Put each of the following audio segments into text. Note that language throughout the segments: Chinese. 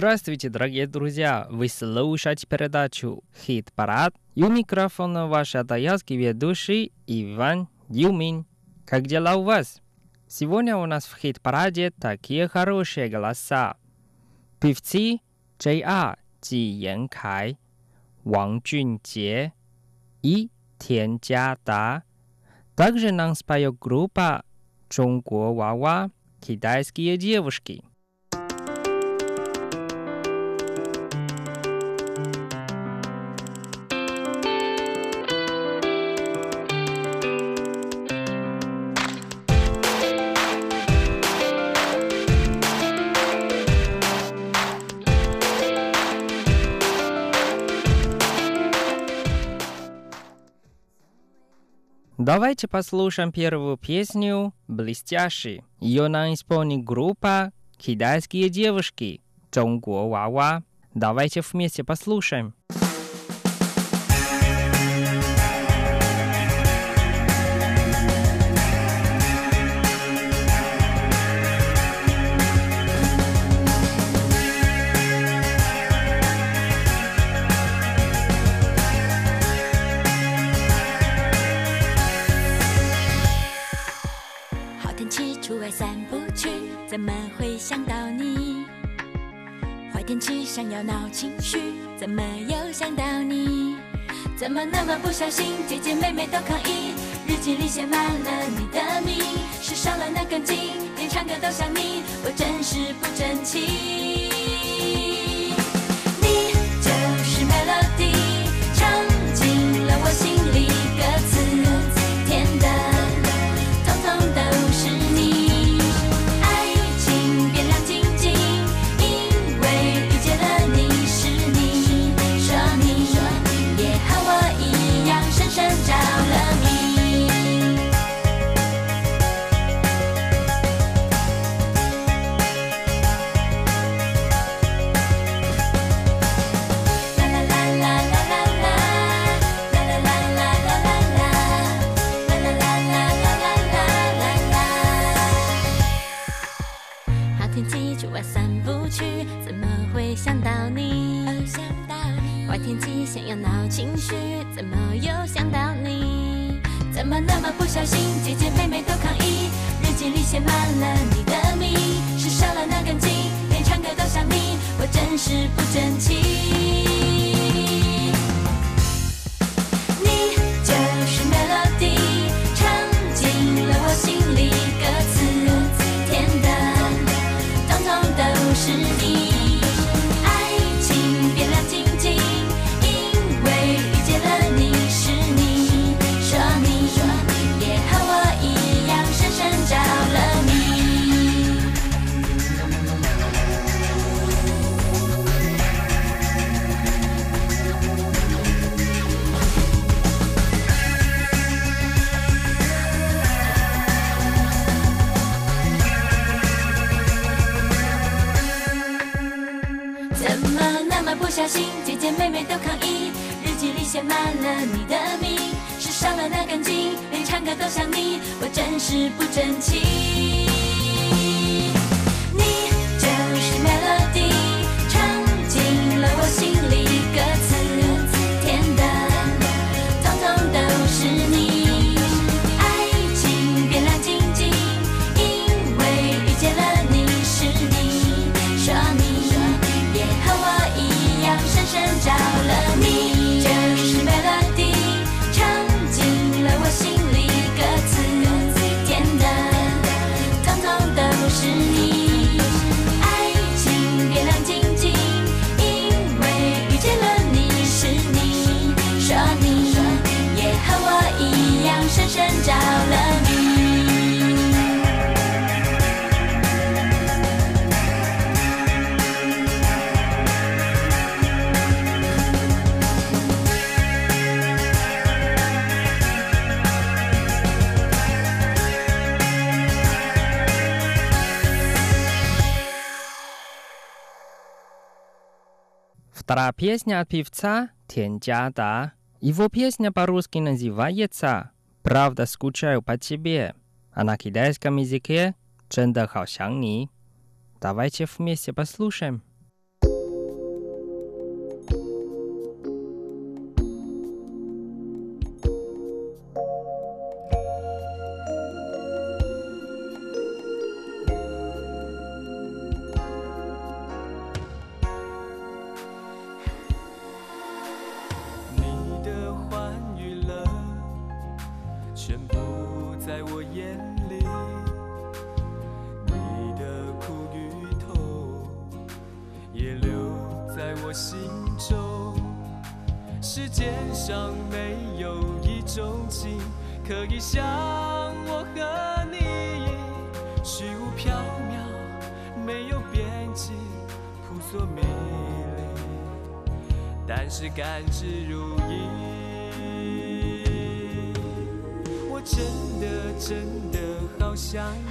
Здравствуйте, дорогие друзья! Вы слушаете передачу «Хит-парад» и у микрофона ваш атаялский ведущий Иван Юмин. Как дела у вас? Сегодня у нас в хит-параде такие хорошие голоса. Певцы J.R. А, Ти Ян Кай, Ван Джун Че и Тян Джа Да. Также нам споет группа «Чунго Вава» «Китайские девушки». Давайте послушаем первую песню «Блестящий». Ее нам исполнит группа «Китайские девушки» Чонгуо Давайте вместе. Послушаем. 不爱散步去，怎么会想到你？坏天气想要闹情绪，怎么又想到你？怎么那么不小心？姐姐妹妹都抗议，日记里写满了你的名。是上了那根筋，连唱歌都想你，我真是不争气。不小心姐姐妹妹都抗议日记里写满了你的名是上了那根筋连唱歌都想你我真是不争气。是不争气。Вторая песня от певца Тенджада. Его песня по-русски называется «Правда скучаю по тебе», а на китайском языке «Чэнда хао Давайте вместе послушаем. 扑朔迷离，但是甘之如饴。我真的真的好想你，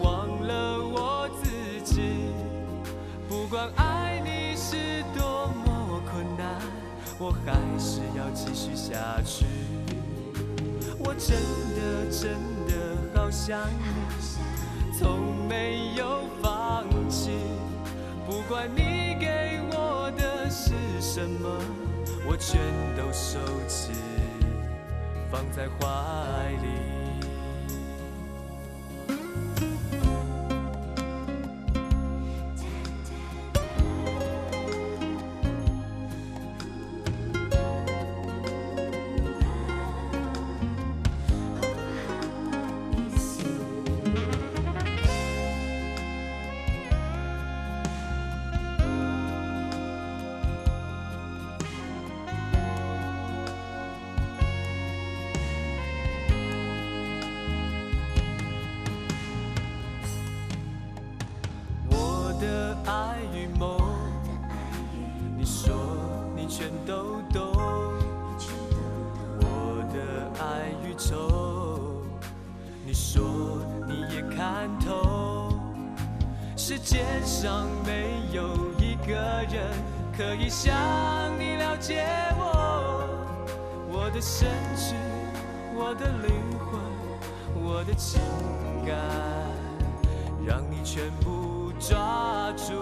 忘了我自己，不管爱你是多么困难，我还是要继续下去。我真的真的好想你，从没有放。管你给我的是什么，我全都收起，放在怀里。爱与梦，你说你全都懂。我的爱与愁，你说你也看透。世界上没有一个人可以像你了解我，我的身躯，我的灵魂，我的情感。让你全部抓住。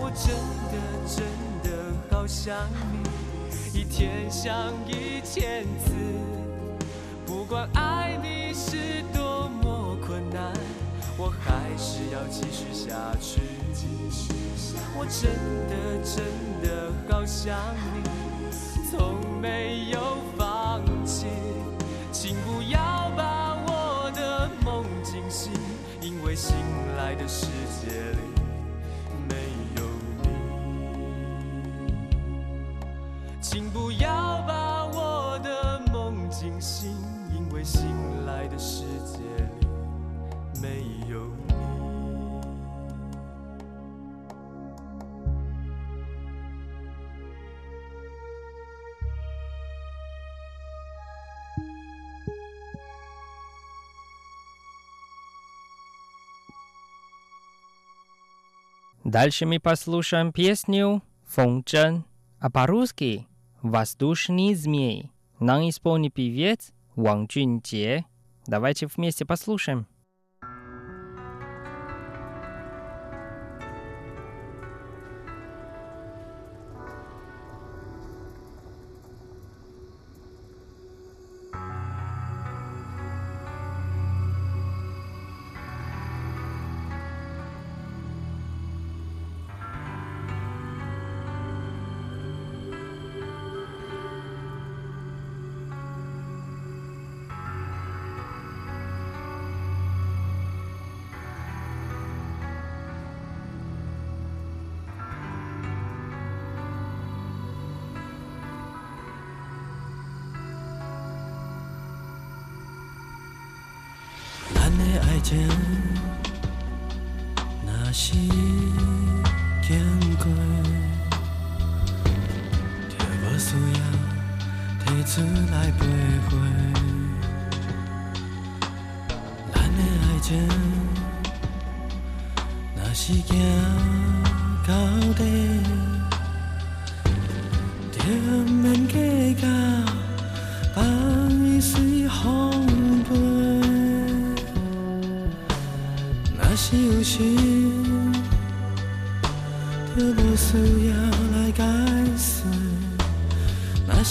我真的真的好想你，一天想一千次。不管爱你是多么困难，我还是要继续下去。我真的真的好想你，从没有放弃。醒来的世界里没有你。请不要把我的梦惊醒，因为醒来的世界里没有 Дальше мы послушаем песню «Фонтан», а по-русски «Воздушный змей». Нам исполнит певец Ван Джуньте. Давайте вместе послушаем. 情若是经过，就无需要提出来徘徊。咱的爱情若是行到底，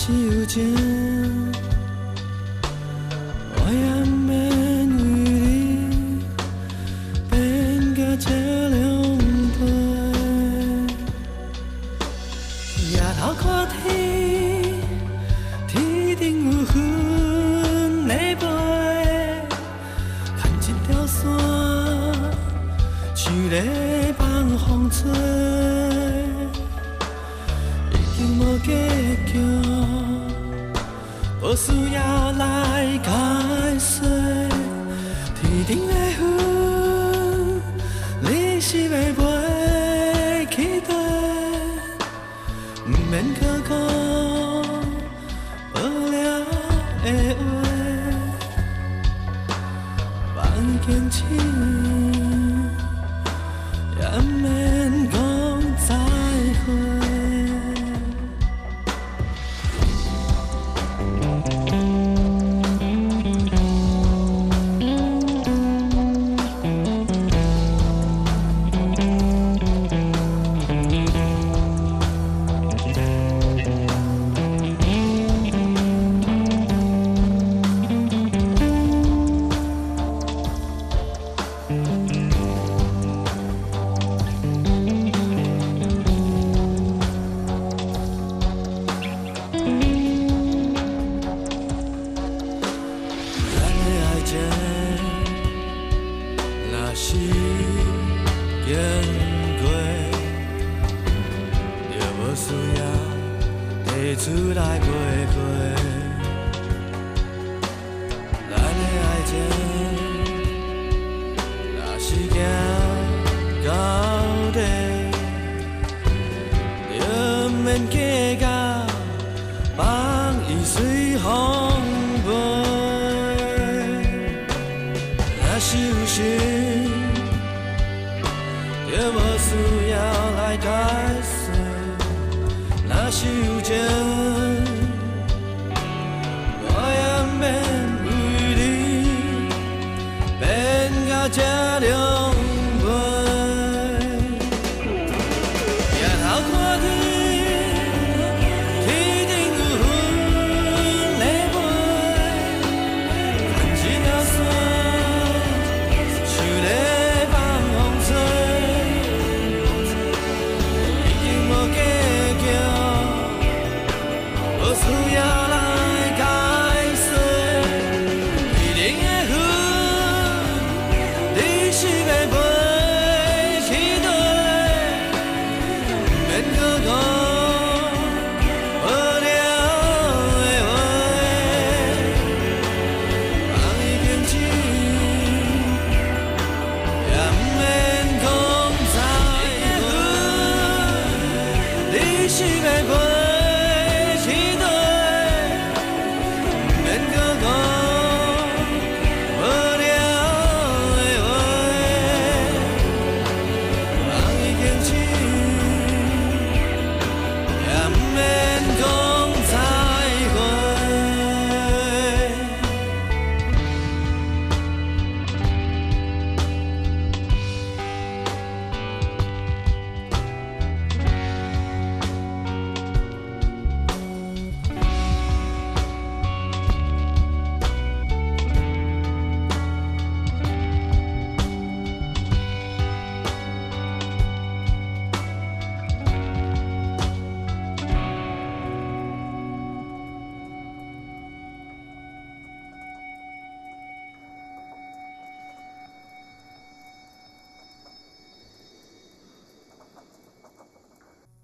西游记就免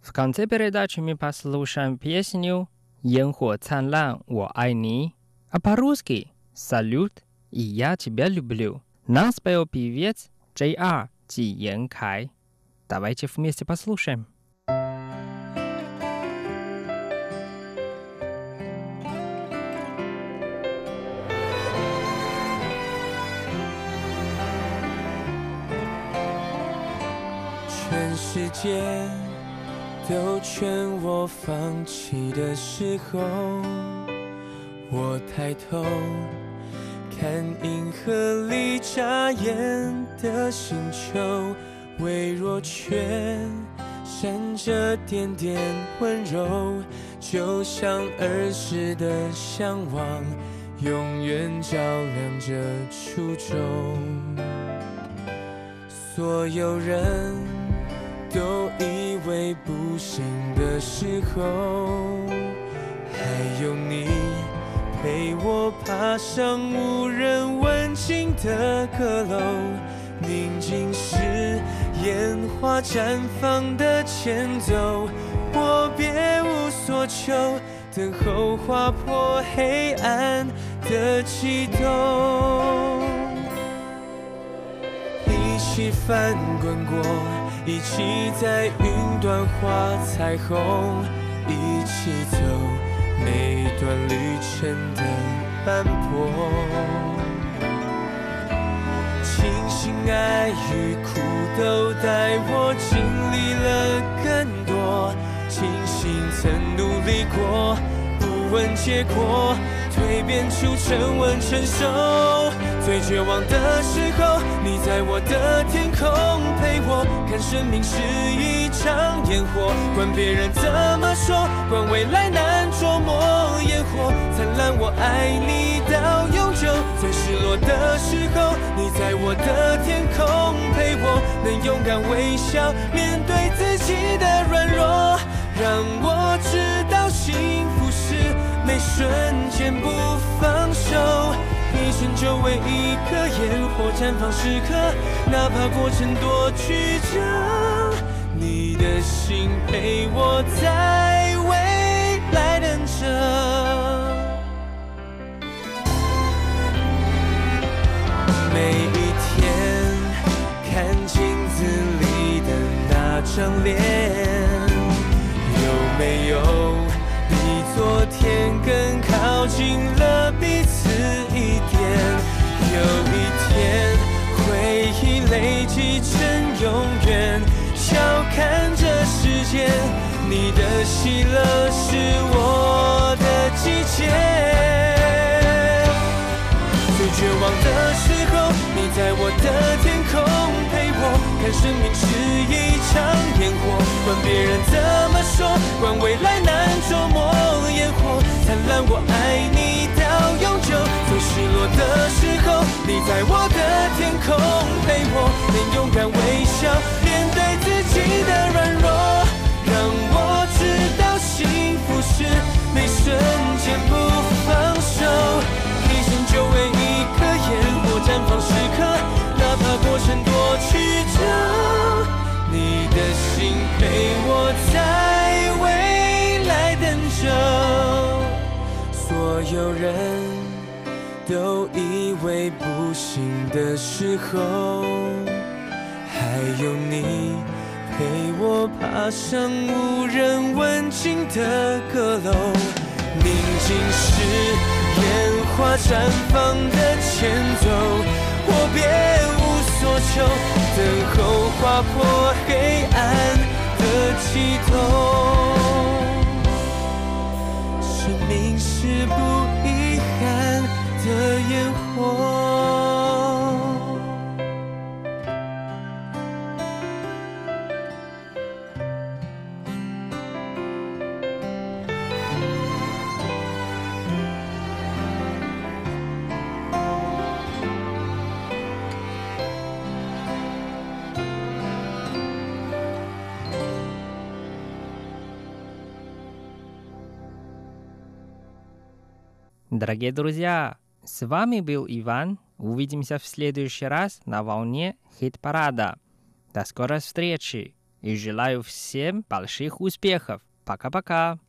В конце передачи мы послушаем песню «烟火灿烂，我爱你», а по-русски «Салют» и «Я тебя люблю». Нас спел певец J.R. Ци Ян Кай. Давайте вместе послушаем. 全世界 都劝我放弃的时候，我抬头看银河里眨眼的星球，微弱却闪着点点温柔，就像儿时的向往，永远照亮着初衷。所有人都以为不行的时候，还有你陪我爬上无人问津的阁楼。宁静是烟花绽放的前奏，我别无所求，等候划破黑暗的悸动。一起翻滚过，一起在云端画彩虹，一起走每段旅程的斑驳。庆幸爱与苦都带我经历了更多，庆幸曾努力过，不问结果，蜕变出沉稳成熟。最绝望的时候，你在我的天空陪我，看生命是一场烟火，管别人怎么说，管未来难捉摸。烟火灿烂，我爱你到永久。最失落的时候，你在我的天空陪我，能勇敢微笑，面对自己的软弱，让我知道幸福是每瞬间不放手。一生就为一个烟火绽放时刻，哪怕过程多曲折，你的心陪我在未来等着。喜乐是我的季节。最绝望的时候，你在我的天空陪我，看生命是一场烟火，管别人怎么说，管未来难捉摸。烟火灿烂，我爱你到永久。最失落的时候，你在我的天空陪我，能勇敢微笑，有人都以为不行的时候，还有你陪我爬上无人问津的阁楼。宁静是烟花绽放的前奏，我别无所求，等候划破黑暗的悸动。生命是不的烟火。Дорогие друзья, с вами был Иван. Увидимся в следующий раз на волне хит-парада. До скорой встречи и желаю всем больших успехов. Пока-пока.